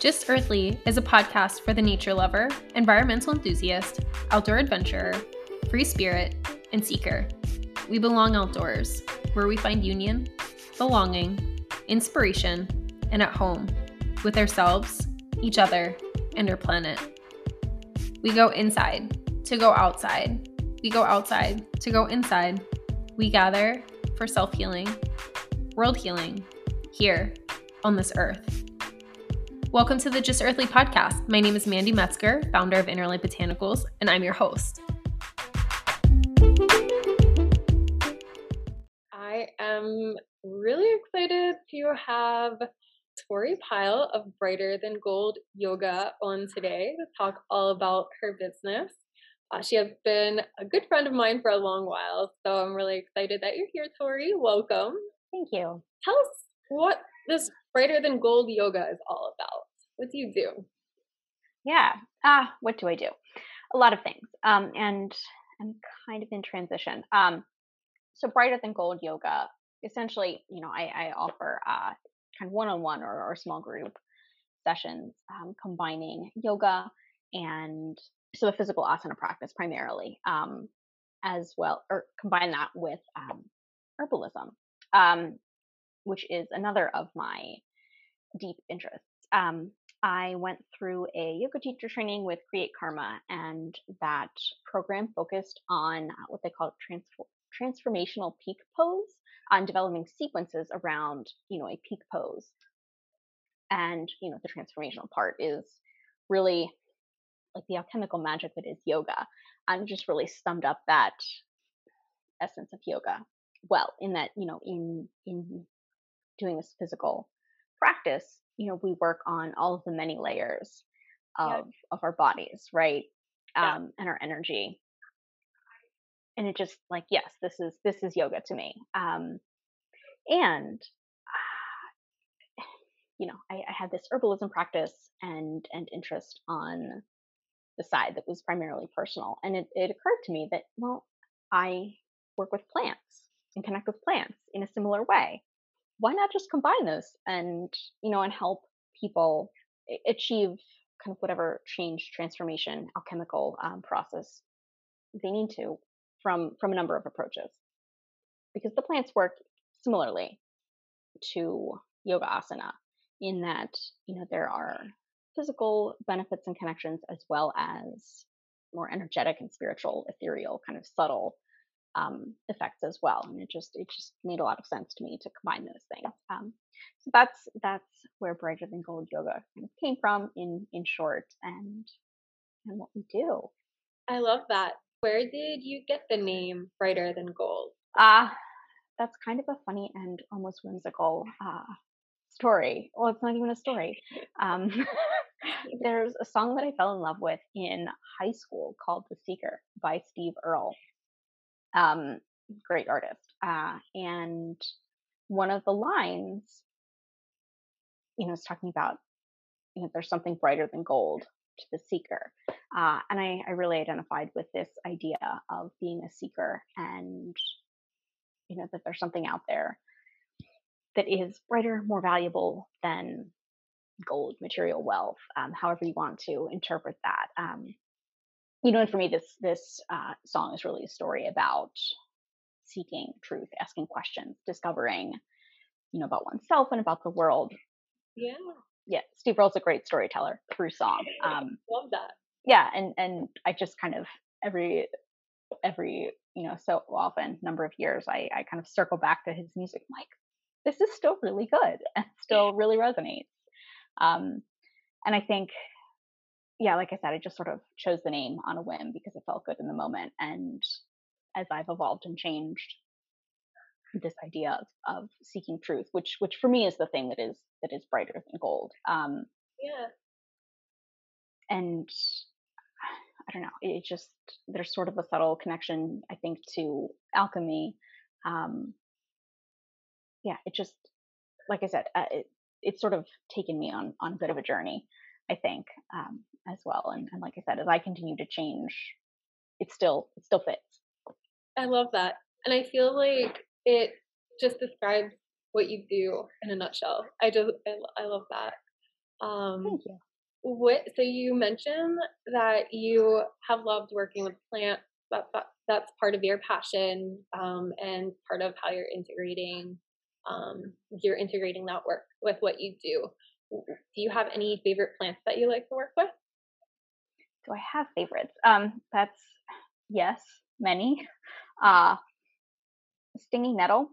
Just Earthly is a podcast for the nature lover, environmental enthusiast, outdoor adventurer, free spirit, and seeker. We belong outdoors, where we find union, belonging, inspiration, and at home with ourselves, each other, and our planet. We go inside to go outside. We go outside to go inside. We gather for self healing, world healing, here on this earth. Welcome to the Just Earthly podcast. My name is Mandy Metzger, founder of Inner Light Botanicals, and I'm your host. I am really excited to have Tori Pyle of Brighter Than Gold Yoga on today to talk all about her business. Uh, she has been a good friend of mine for a long while, so I'm really excited that you're here, Tori. Welcome. Thank you. Tell us what this Brighter Than Gold Yoga is all about. What do you do? Yeah. Ah, what do I do? A lot of things. Um, and I'm kind of in transition. Um, so Brighter Than Gold Yoga, essentially, you know, I, I offer uh, kind of one-on-one or, or small group sessions um, combining yoga and so the physical asana practice primarily um, as well or combine that with um, herbalism um, which is another of my deep interests um, i went through a yoga teacher training with create karma and that program focused on what they call transform transformational peak pose on developing sequences around, you know, a peak pose. And, you know, the transformational part is really like the alchemical magic that is yoga. And just really summed up that essence of yoga well in that, you know, in in doing this physical practice, you know, we work on all of the many layers of of our bodies, right? Yeah. Um, and our energy. And it just like yes this is this is yoga to me. Um and uh, you know I, I had this herbalism practice and and interest on the side that was primarily personal. And it, it occurred to me that well i work with plants and connect with plants in a similar way why not just combine this and you know and help people achieve kind of whatever change transformation alchemical um, process they need to from from a number of approaches. Because the plants work similarly to yoga asana in that you know there are physical benefits and connections as well as more energetic and spiritual ethereal kind of subtle um, effects as well and it just it just made a lot of sense to me to combine those things um, so that's that's where brighter than gold yoga kind of came from in in short and and what we do i love that where did you get the name Brighter Than Gold? Ah, uh, that's kind of a funny and almost whimsical uh, story. Well, it's not even a story. Um, there's a song that I fell in love with in high school called The Seeker by Steve Earle. Um, great artist. Uh, and one of the lines, you know, is talking about, you know, there's something brighter than gold to the seeker. Uh, and I, I really identified with this idea of being a seeker and, you know, that there's something out there that is brighter, more valuable than gold, material wealth, um, however you want to interpret that. Um, you know, and for me, this this uh, song is really a story about seeking truth, asking questions, discovering, you know, about oneself and about the world. Yeah. Yeah, Steve Earle's a great storyteller through song. Um, Love that yeah and and i just kind of every every you know so often number of years i i kind of circle back to his music I'm like this is still really good and still really resonates um and i think yeah like i said i just sort of chose the name on a whim because it felt good in the moment and as i've evolved and changed this idea of, of seeking truth which which for me is the thing that is that is brighter than gold um yeah and I don't know. It just there's sort of a subtle connection, I think, to alchemy. Um, yeah, it just like I said, uh, it, it's sort of taken me on on a bit of a journey, I think, um, as well. And, and like I said, as I continue to change, it still it still fits. I love that, and I feel like it just describes what you do in a nutshell. I just I, I love that. Um, Thank you. What? So you mentioned that you have loved working with plants. That, that that's part of your passion um, and part of how you're integrating um, you're integrating that work with what you do. Do you have any favorite plants that you like to work with? Do I have favorites? Um, that's yes, many. Uh, stinging nettle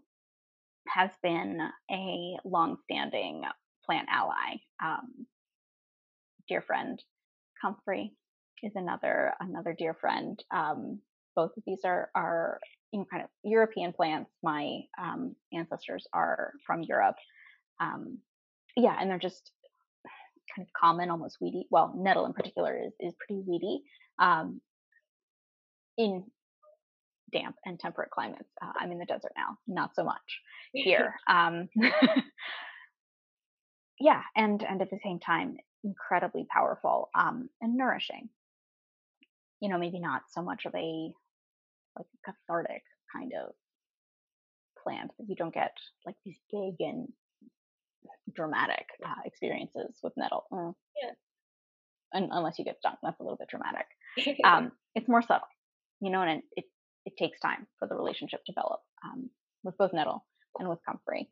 has been a long-standing plant ally. Um, dear friend, comfrey is another another dear friend. Um, both of these are are you know kind of European plants. My um, ancestors are from Europe. Um, yeah, and they're just kind of common, almost weedy. Well, nettle in particular is is pretty weedy um, in damp and temperate climates. Uh, I'm in the desert now, not so much here. Um, yeah, and and at the same time, incredibly powerful um, and nourishing. You know, maybe not so much of a like cathartic kind of plant that you don't get like these big and dramatic uh, experiences with nettle. Mm. Yeah. And, unless you get stung, that's a little bit dramatic. Um, it's more subtle, you know, and it, it, it takes time for the relationship to develop um, with both nettle and with comfrey.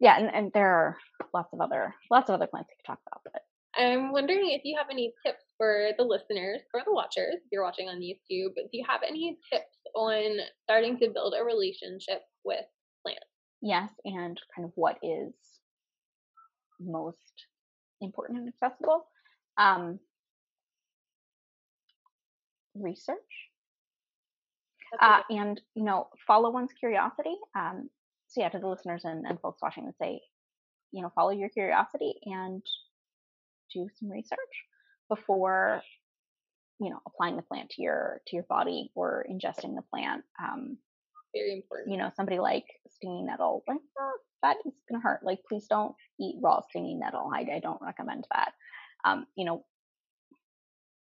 Yeah, and, and there are lots of other lots of other plants we could talk about, but I'm wondering if you have any tips for the listeners or the watchers, if you're watching on YouTube, do you have any tips on starting to build a relationship with plants? Yes, and kind of what is most important and accessible. Um, research uh, and you know follow one's curiosity um, so yeah to the listeners and, and folks watching would say you know follow your curiosity and do some research before you know applying the plant to your to your body or ingesting the plant um, very important. you know somebody like stinging nettle like oh, that is gonna hurt. Like please don't eat raw stinging nettle i, I don't recommend that. Um, you know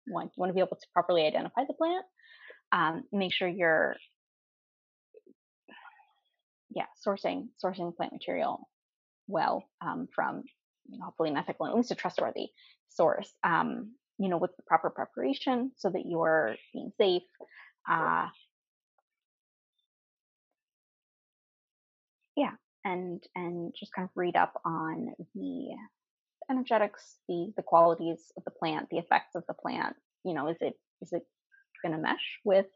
one you want to be able to properly identify the plant um, make sure you're yeah sourcing sourcing plant material well um, from hopefully an ethical and at least a trustworthy source um, you know with the proper preparation so that you're being safe uh, and and just kind of read up on the energetics the the qualities of the plant the effects of the plant you know is it is it going to mesh with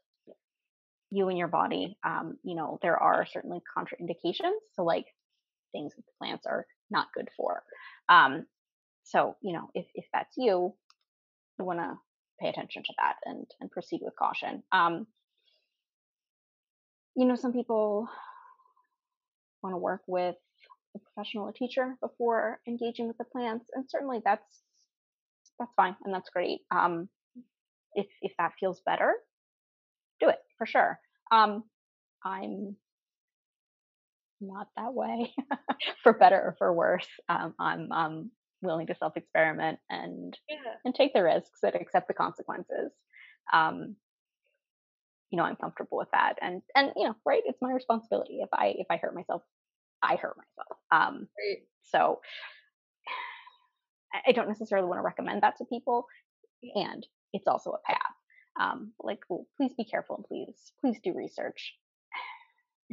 you and your body? Um, you know there are certainly contraindications so like things that the plants are not good for. Um, so you know if if that's you you want to pay attention to that and and proceed with caution. Um, you know some people want to work with a professional a teacher before engaging with the plants and certainly that's that's fine and that's great. Um if if that feels better do it for sure. Um i'm not that way for better or for worse. Um i'm i'm willing to self experiment and yeah. and take the risks and accept the consequences. Um you know i'm comfortable with that and and you know right it's my responsibility if i if i hurt myself i hurt myself um Right. so I- don't necessarily want to recommend that to people and it's also a path um like well, please be careful and please please do research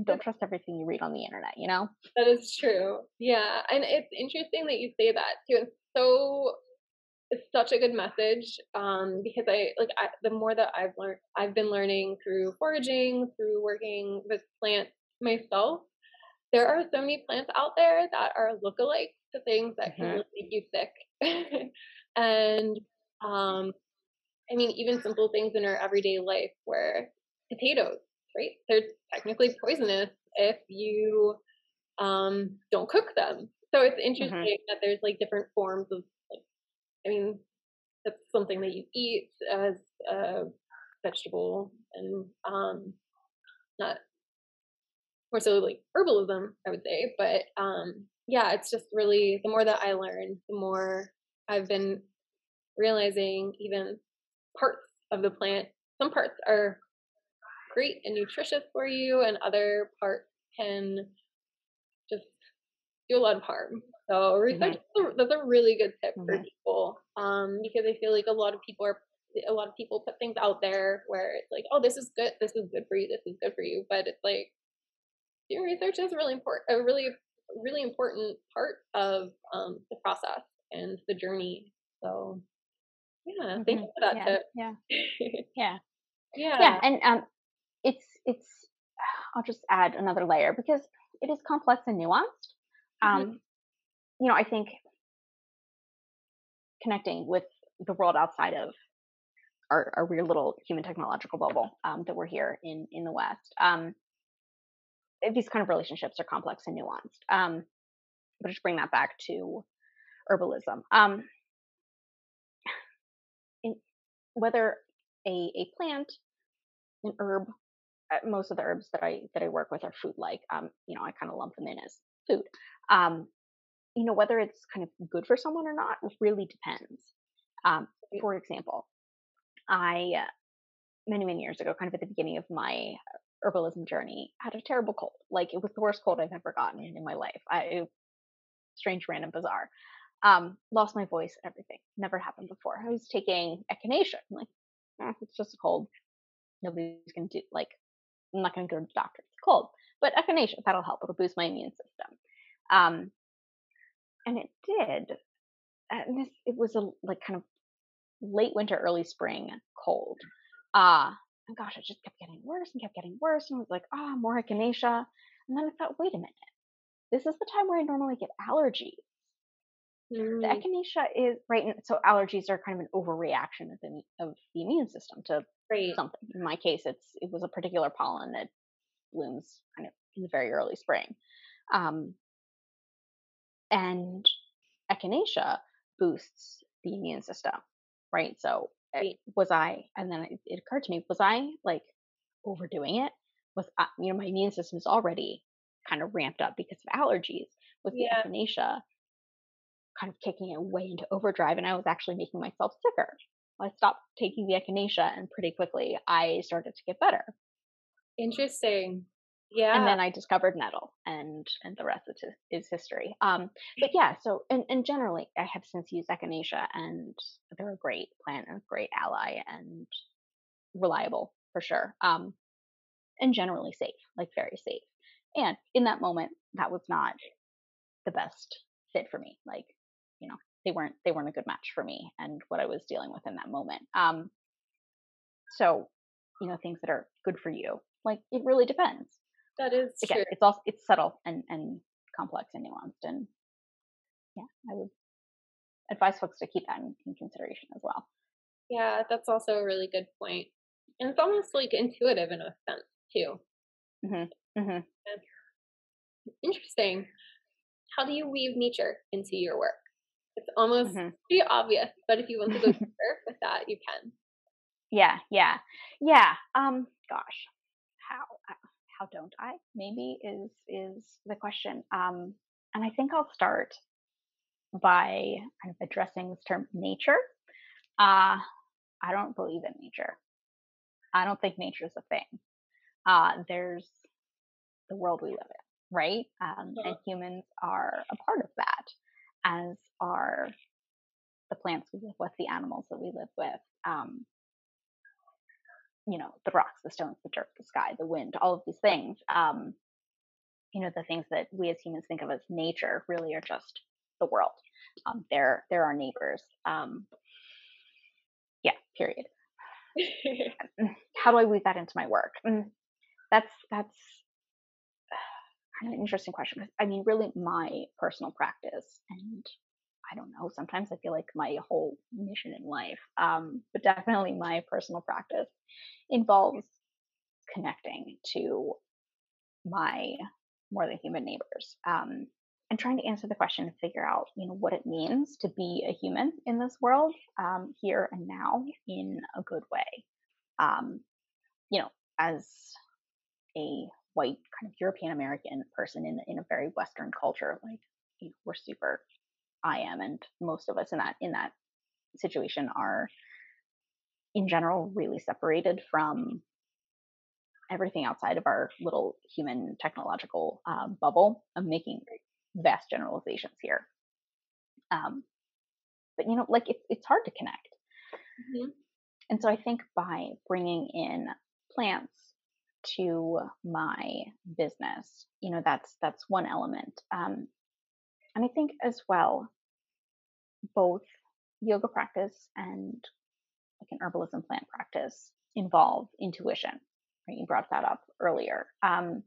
don't trust everything you read on the internet you know That is true. Yeah, and it's interesting that you say that too. It's so it's such a good message um, because I like I, the more that I've learned, I've been learning through foraging, through working with plants myself. There are so many plants out there that are lookalikes to things that can Mhm. really make you sick, and um, I mean even simple things in our everyday life where potatoes, right? They're technically poisonous if you um, don't cook them. So it's interesting that there's like different forms of I mean, that's something that you eat as a vegetable and um, not more so like herbalism, I would say. But um, yeah, it's just really the more that I learn, the more I've been realizing even parts of the plant. Some parts are great and nutritious for you, and other parts can just do a lot of harm. So research mm-hmm. that's a really good tip mm-hmm. for people um, because I feel like a lot of people are a lot of people put things out there where it's like, oh, this is good, this is good for you, this is good for you, but it's like doing research is really important, a really really important part of um, the process and the journey. So yeah, mm-hmm. thank you for that yeah, tip. Yeah, yeah, yeah, yeah, and um, it's it's. I'll just add another layer because it is complex and nuanced. Um, mm-hmm. You know, I think connecting with the world outside of our, our weird little human technological bubble um, that we're here in in the West. Um, these kind of relationships are complex and nuanced. Um, but just bring that back to herbalism. Um, in, whether a, a plant, an herb, uh, most of the herbs that I that I work with are food like. Um, you know, I kind of lump them in as food. Um, you know, whether it's kind of good for someone or not really depends. Um, for example, I many many years ago, kind of at the beginning of my herbalism journey, had a terrible cold. Like it was the worst cold I've ever gotten in my life. I strange, random, bizarre. Um, lost my voice, and everything. Never happened before. I was taking echinacea. I'm like, eh, it's just a cold. Nobody's gonna do like I'm not gonna go to the doctor. It's a cold. But echinacea, that'll help. It'll boost my immune system. Um, and it did. And this it was a like kind of late winter, early spring cold. Uh and gosh, it just kept getting worse and kept getting worse. And I was like, ah, oh, more echinacea. And then I thought, wait a minute. This is the time where I normally get allergies. Mm. The echinacea is right. So allergies are kind of an overreaction of the, of the immune system to right. something. In my case, it's it was a particular pollen that blooms kind of in the very early spring, um, and echinacea boosts the immune system. Right. So eh, was I? And then it, occurred to me: was I like overdoing it? Was I, you know my immune system is already kind of ramped up because of allergies? Was the yeah. echinacea kind of kicking it way into overdrive and I was actually making myself sicker. I stopped taking the echinacea and pretty quickly I started to get better. Interesting. Yeah. And then I discovered nettle and and the rest is, is history. Um but yeah, so and, and generally I have since used echinacea and they're a great plant and a great ally and reliable for sure. Um and generally safe, like very safe. And in that moment that was not the best fit for me. Like you know they weren't they weren't a good match for me and what I was dealing with in that moment. Um, so you know things that are good for you, like it really depends. That is Again, true. It's also it's subtle and and complex and nuanced, and yeah, I would advise folks to keep that in, in consideration as well. Yeah, that's also a really good point, and it's almost like intuitive in a sense too. Mm-hmm. Mm-hmm. Interesting. How do you weave nature into your work? It's almost mm-hmm. pretty obvious, but if you want to go deeper with that, you can. Yeah, yeah, yeah. Um, gosh, how don't I? Maybe is is the question. Um, and I think I'll start by kind of addressing this term nature. Uh, I don't believe in nature. I don't think nature is a thing. Uh, there's the world we live in, right? Um, yeah. And humans are a part of that as are the plants we live with, the animals that we live with, um, you know, the rocks, the stones, the dirt, the sky, the wind, all of these things. Um, you know, the things that we as humans think of as nature really are just the world. Um, they're they're our neighbors. Um, yeah. Period. How do I weave that into my work? Mm, that's that's kind of an interesting question. because I mean, really, my personal practice, and I don't know, sometimes I feel like my whole mission in life, um, but definitely my personal practice involves connecting to my more than human neighbors um, and trying to answer the question and figure out, you know, what it means to be a human in this world um, here and now in a good way. Um, you know, as a white kind of European American person in in a very Western culture, like we're super. I am, and most of us in that in that situation are, in general, really separated from everything outside of our little human technological uh, bubble of making vast generalizations here. Um, but you know, like it's it's hard to connect. Mm-hmm. And so I think by bringing in plants to my business, you know, that's that's one element. Um, and I think as well, both yoga practice and like an herbalism plant practice involve intuition. Right? You brought that up earlier. Um,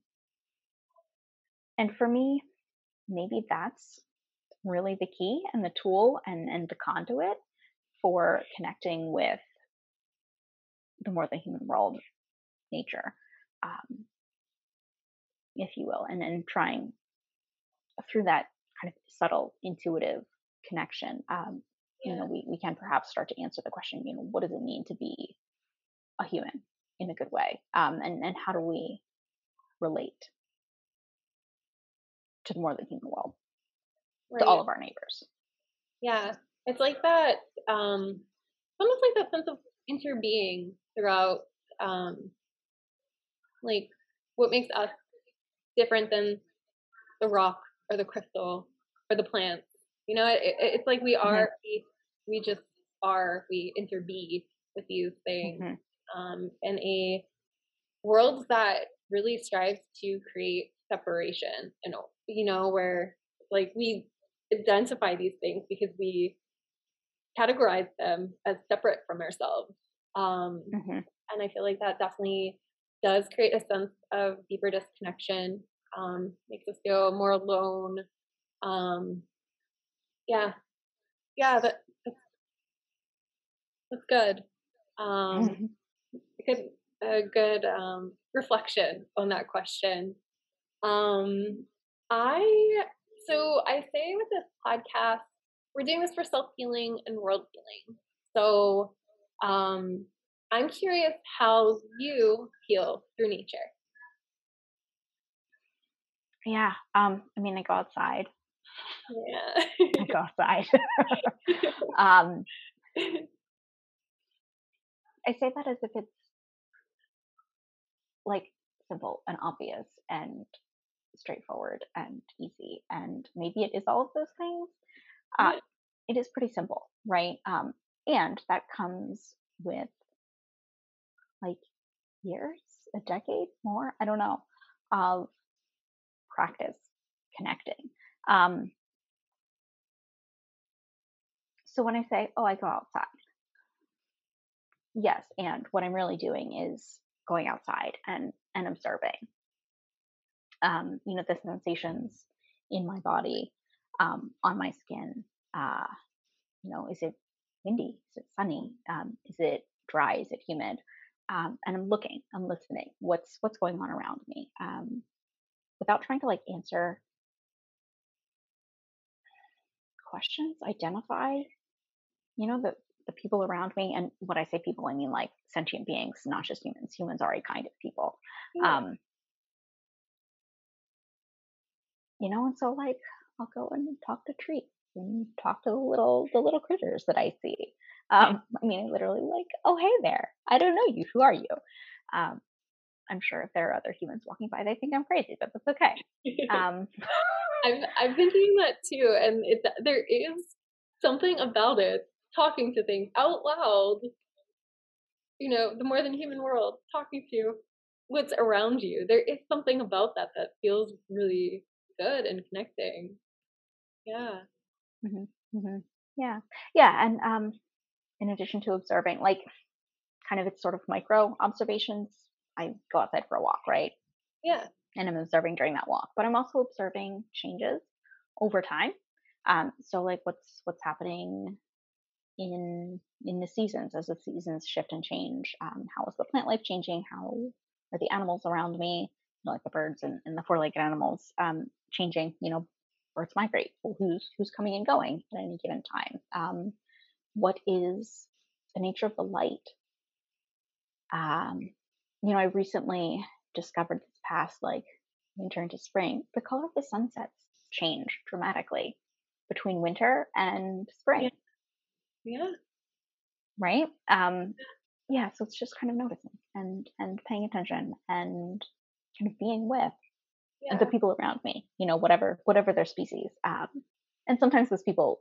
and for me, maybe that's really the key and the tool and, and the conduit for connecting with the more the human world nature, um, if you will, and then trying through that kind of subtle intuitive connection, um, yeah. you know, we, we can perhaps start to answer the question, you know, what does it mean to be a human in a good way? Um, and, and how do we relate to the more than human world, right. to all of our neighbors? Yeah, it's like that, um, almost like that sense of interbeing throughout, um, like what makes us different than the rock or the crystal or the plants. You know, it, it, it's like we are, mm-hmm. we, we just are, we interbe with these things. Mm-hmm. Um, in a world that really strives to create separation and, you know, where like we identify these things because we categorize them as separate from ourselves. Um, mm-hmm. And I feel like that definitely does create a sense of deeper disconnection, um, makes us feel more alone. Um, yeah, yeah, that, that's, good. Um, mm-hmm. good, a good um, reflection on that question. Um, I so I say with this podcast, we're doing this for self healing and world healing. So um, I'm curious how you heal through nature. Yeah, um, I mean, I go outside. Yeah, I go outside. um, I say that as if it's like simple and obvious and straightforward and easy, and maybe it is all of those things. Uh, it is pretty simple, right? Um, and that comes with like years, a decade more, I don't know, of practice connecting. Um, so when I say, oh, I go outside, yes, and what I'm really doing is going outside and and observing. Um, you know, the sensations in my body, um, on my skin. Uh, you know, is it windy? Is it sunny? Um, is it dry? Is it humid? Um, and I'm looking, I'm listening. What's what's going on around me? Um, without trying to like answer questions, identify, you know, the the people around me. And what I say people, I mean like sentient beings, not just humans. Humans are a kind of people. Yeah. Um, you know, and so like I'll go and talk to trees and talk to the little the little critters that I see. Um, I mean, literally like, oh hey there, I don't know you. Who are you? Um, I'm sure if there are other humans walking by, they think I'm crazy, but that's okay. Um, I've I've been doing that too, and it there is something about it talking to things out loud. You know, the more than human world, talking to what's around you. There is something about that that feels really good and connecting. Yeah. Mm-hmm. Mm-hmm. Yeah. Yeah. And um, in addition to observing, like kind of it's sort of micro observations, I go outside for a walk, right? Yeah. And I'm observing during that walk, but I'm also observing changes over time. Um, so like what's what's happening in in the seasons as the seasons shift and change. Um, how is the plant life changing? How are the animals around me, like the birds and, and the four-legged animals, um, changing? You know, birds migrate. Well, who's who's coming and going at any given time? Um, what is the nature of the light? Um, you know, I recently discovered this past like winter into spring, the color of the sunsets change dramatically between winter and spring. Yeah. Yeah. Right. Um, yeah. So it's just kind of noticing and and paying attention and kind of being with yeah. the people around me, you know, whatever whatever their species. Um, and sometimes those people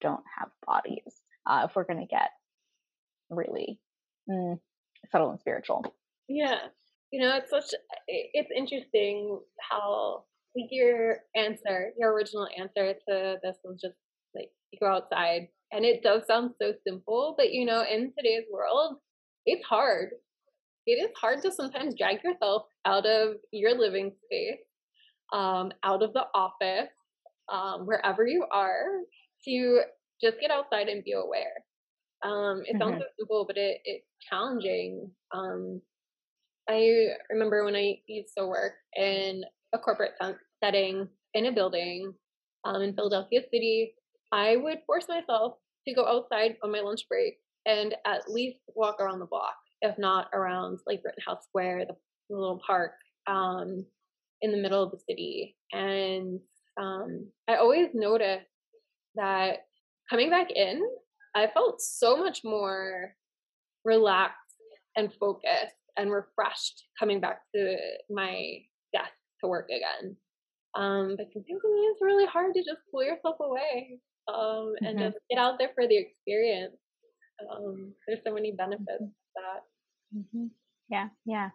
don't have bodies. Uh, if we're going to get really mm, subtle and spiritual. Yeah, you know, it's such. It's interesting how like your answer, your original answer to this was just like you go outside, and it does sound so simple, but you know, in today's world, it's hard. It is hard to sometimes drag yourself out of your living space, um, out of the office, um, wherever you are, to just get outside and be aware. Um, it sounds mm-hmm. so simple, but it, it's challenging. Um, I remember when I used to work in a corporate setting in a building um, in Philadelphia City, I would force myself to go outside on my lunch break and at least walk around the block, if not around like Rittenhouse Square, the, little park um, in the middle of the city. And um, I always noticed that coming back in, I felt so much more relaxed and focused and refreshed coming back to my desk to work again. Um, but sometimes it's really hard to just pull yourself away um, and mm-hmm. just get out there for the experience. Um, there's so many benefits mm-hmm. that. Mm-hmm. Yeah, yeah,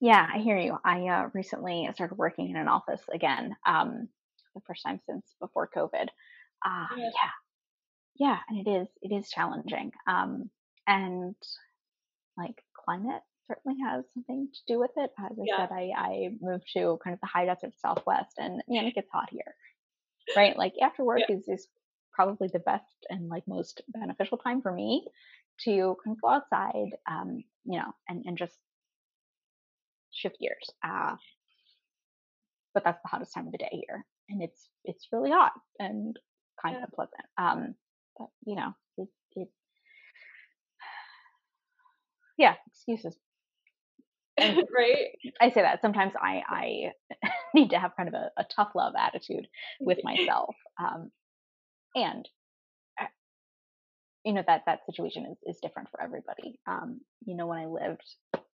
yeah. I hear you. I uh, recently started working in an office again, um, the first time since before COVID. Uh, yeah. yeah, yeah, and it is it is challenging. Um, and like climate certainly has something to do with it. As I yeah. said, I, I moved to kind of the high desert southwest, and man, it gets hot here. Right, like after work yeah. is is probably the best and like most beneficial time for me to kind of go outside, um, you know, and and just shift gears. Uh, but that's the hottest time of the day here, and it's it's really hot and kind yeah. of unpleasant. Um, but you know, it, it yeah, excuses. right. I say that sometimes I I need to have kind of a, a tough love attitude with myself, um, and uh, you know that that situation is is different for everybody. Um, you know, when I lived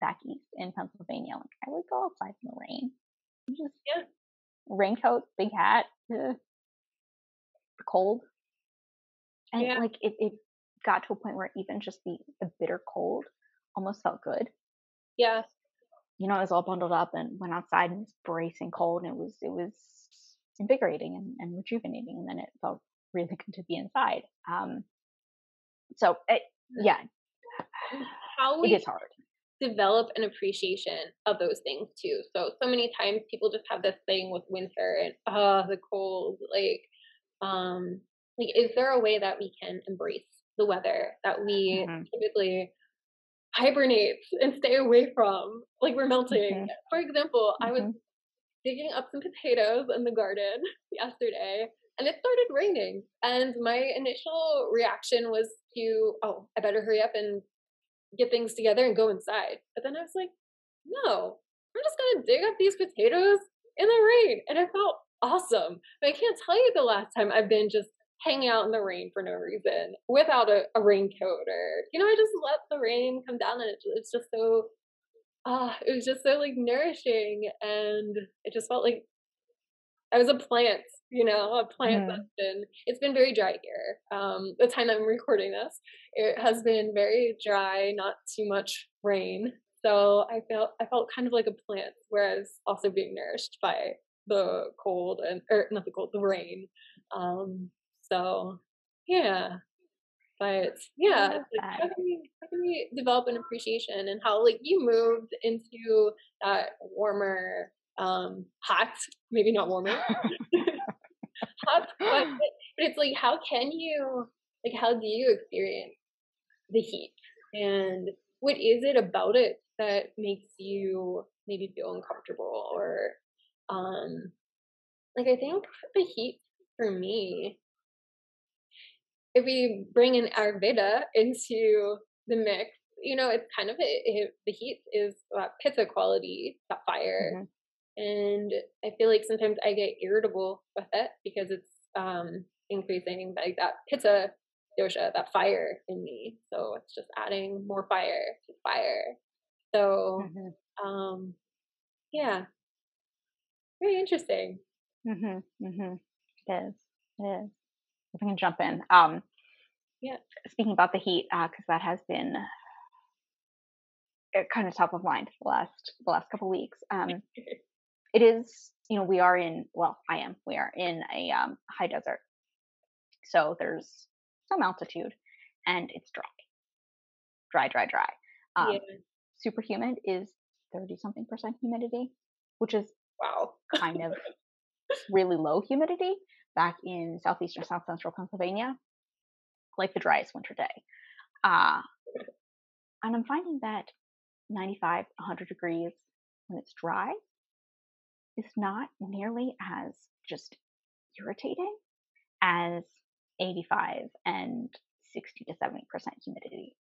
back east in Pennsylvania, like I would go outside in the rain, just raincoat, big hat, uh, cold, and yeah. like it, it got to a point where even just the the bitter cold almost felt good. Yeah. You know, I was all bundled up and went outside and it was bracing cold and it was it was invigorating and, and rejuvenating and then it felt really good to be inside. Um so it, yeah. How we it is hard. Develop an appreciation of those things too. So so many times people just have this thing with winter and oh the cold, like um like is there a way that we can embrace the weather that we mm-hmm. typically hibernate and stay away from like we're melting mm-hmm. for example mm-hmm. i was mm-hmm. digging up some potatoes in the garden yesterday and it started raining and my initial reaction was to oh i better hurry up and get things together and go inside. But then i was like no i'm just gonna dig up these potatoes in the rain and it felt awesome. But i can't tell you the last time i've been just hanging out in the rain for no reason without a, a raincoat or you know i just let the rain come down and it, it's just so uh, it was just so like nourishing and it just felt like i was a plant you know a plant mm. that's been it's been very dry here um the time i'm recording this. It has been very dry not too much rain. So i felt i felt kind of like a plant whereas also being nourished by the cold and or not the cold the rain. Um so yeah. But yeah, like, how, can we, how can we develop an appreciation and how like you moved into that warmer, um, hot, maybe not warmer, hot, but, but it's like how can you like how do you experience the heat and what is it about it that makes you maybe feel uncomfortable or um like I think the heat for me if we bring in Ayurveda into the mix, you know, it's kind of a, it, the heat is that pitta quality, that fire. Mm-hmm. And I feel like sometimes I get irritable with it because it's um, increasing like that pitta dosha, that fire in me. So it's just adding more fire to fire. So, mm-hmm. um, yeah, Very interesting. Mm Mhm. Mm Mhm. It is. It is. If I can jump in. Um Yeah. speaking about the heat, because that has been uh, kind of top of mind the last the last couple weeks. Um it is, you know, we are in well, I am. We are in a um high desert. So there's some altitude and it's dry. Dry, dry, dry. Um yeah. super humid is 30 something percent humidity, which is Wow. kind of really low humidity back in southeastern south central Pennsylvania, like the driest winter day. Uh, and I'm finding that 95, 100 degrees when it's dry is not nearly as just irritating as 85 and 60 to 70% humidity.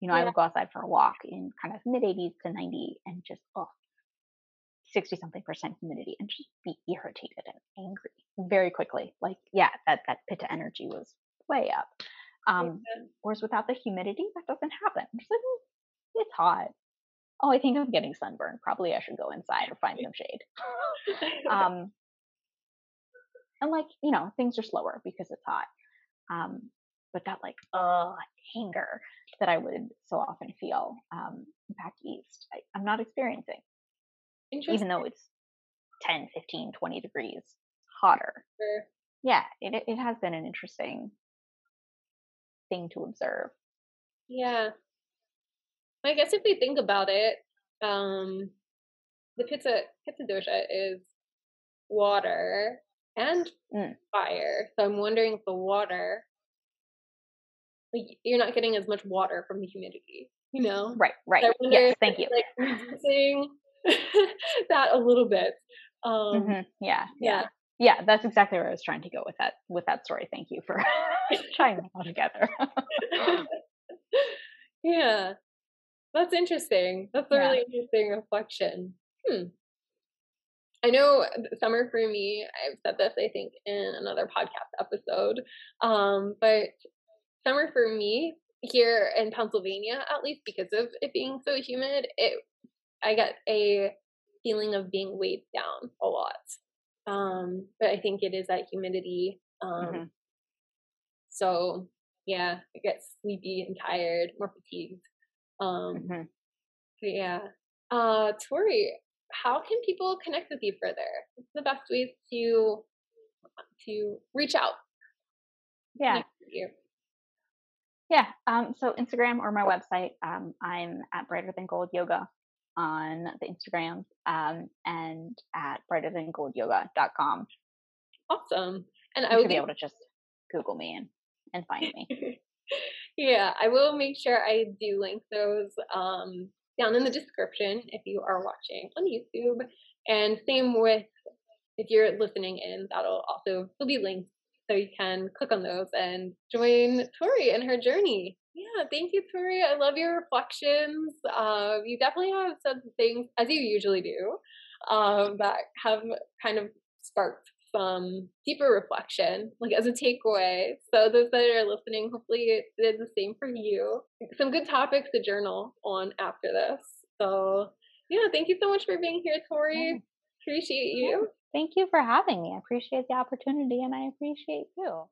You know, I would go outside for a walk in kind of mid 80s to 90 and just, oh, 60 something percent humidity and just be irritated and angry very quickly. Like, yeah, that, that pitta energy was way up. Um, Yeah. whereas without the humidity, that doesn't happen. Like, "Mm, it's hot. Oh, I think I'm getting sunburned. Probably I should go inside or find some shade. Um, and like, you know, things are slower because it's hot. Um, but that like, uh, anger that I would so often feel um, back east, I, I'm not experiencing Interesting. even though it's 10 15 20 degrees hotter yeah it, it- it has been an interesting thing to observe Yeah. I guess if we think about it, um, the pitta pitta dosha is water and Mm. fire. So I'm wondering if the water, like you're not getting as much water from the humidity, you know? right right wonder yes thank you Like reducing that a little bit. Um, Mhm, yeah yeah. yeah yeah that's exactly where i was trying to go with that with that story thank you for tying that all together yeah. That's interesting. That's a Yeah. really interesting reflection. Hmm. I know summer for me, I've said this, I think, in another podcast episode. Um, but summer for me here in Pennsylvania, at least because of it being so humid, it I get a feeling of being weighed down a lot. Um, but I think it is that humidity. Um, Mhm. so yeah, I get sleepy and tired, more fatigued. Um, Mhm. but yeah. Uh, Tori, how can people connect with you further? What's the best ways to to reach out? yeah connect with you? yeah um so instagram or my website um i'm at brighter than gold yoga on the instagram um and at brighter than gold yoga.com Awesome. And I you should be be able to just google me and and find me yeah, I will make sure I do link those um, down in the description if you are watching on YouTube. And same with if you're listening in, that'll also will be linked so you can click on those and join Tori and her journey. Yeah, thank you, Tori. I love your reflections. Uh, you definitely have said things as you usually do um, that have kind of sparked some deeper reflection, like as a takeaway. So those that are listening, hopefully it did the same for you. Some good topics to journal on after this. So yeah, thank you so much for being here, Tori. Yeah. Appreciate you. Thank you for having me. I appreciate the opportunity and I appreciate you.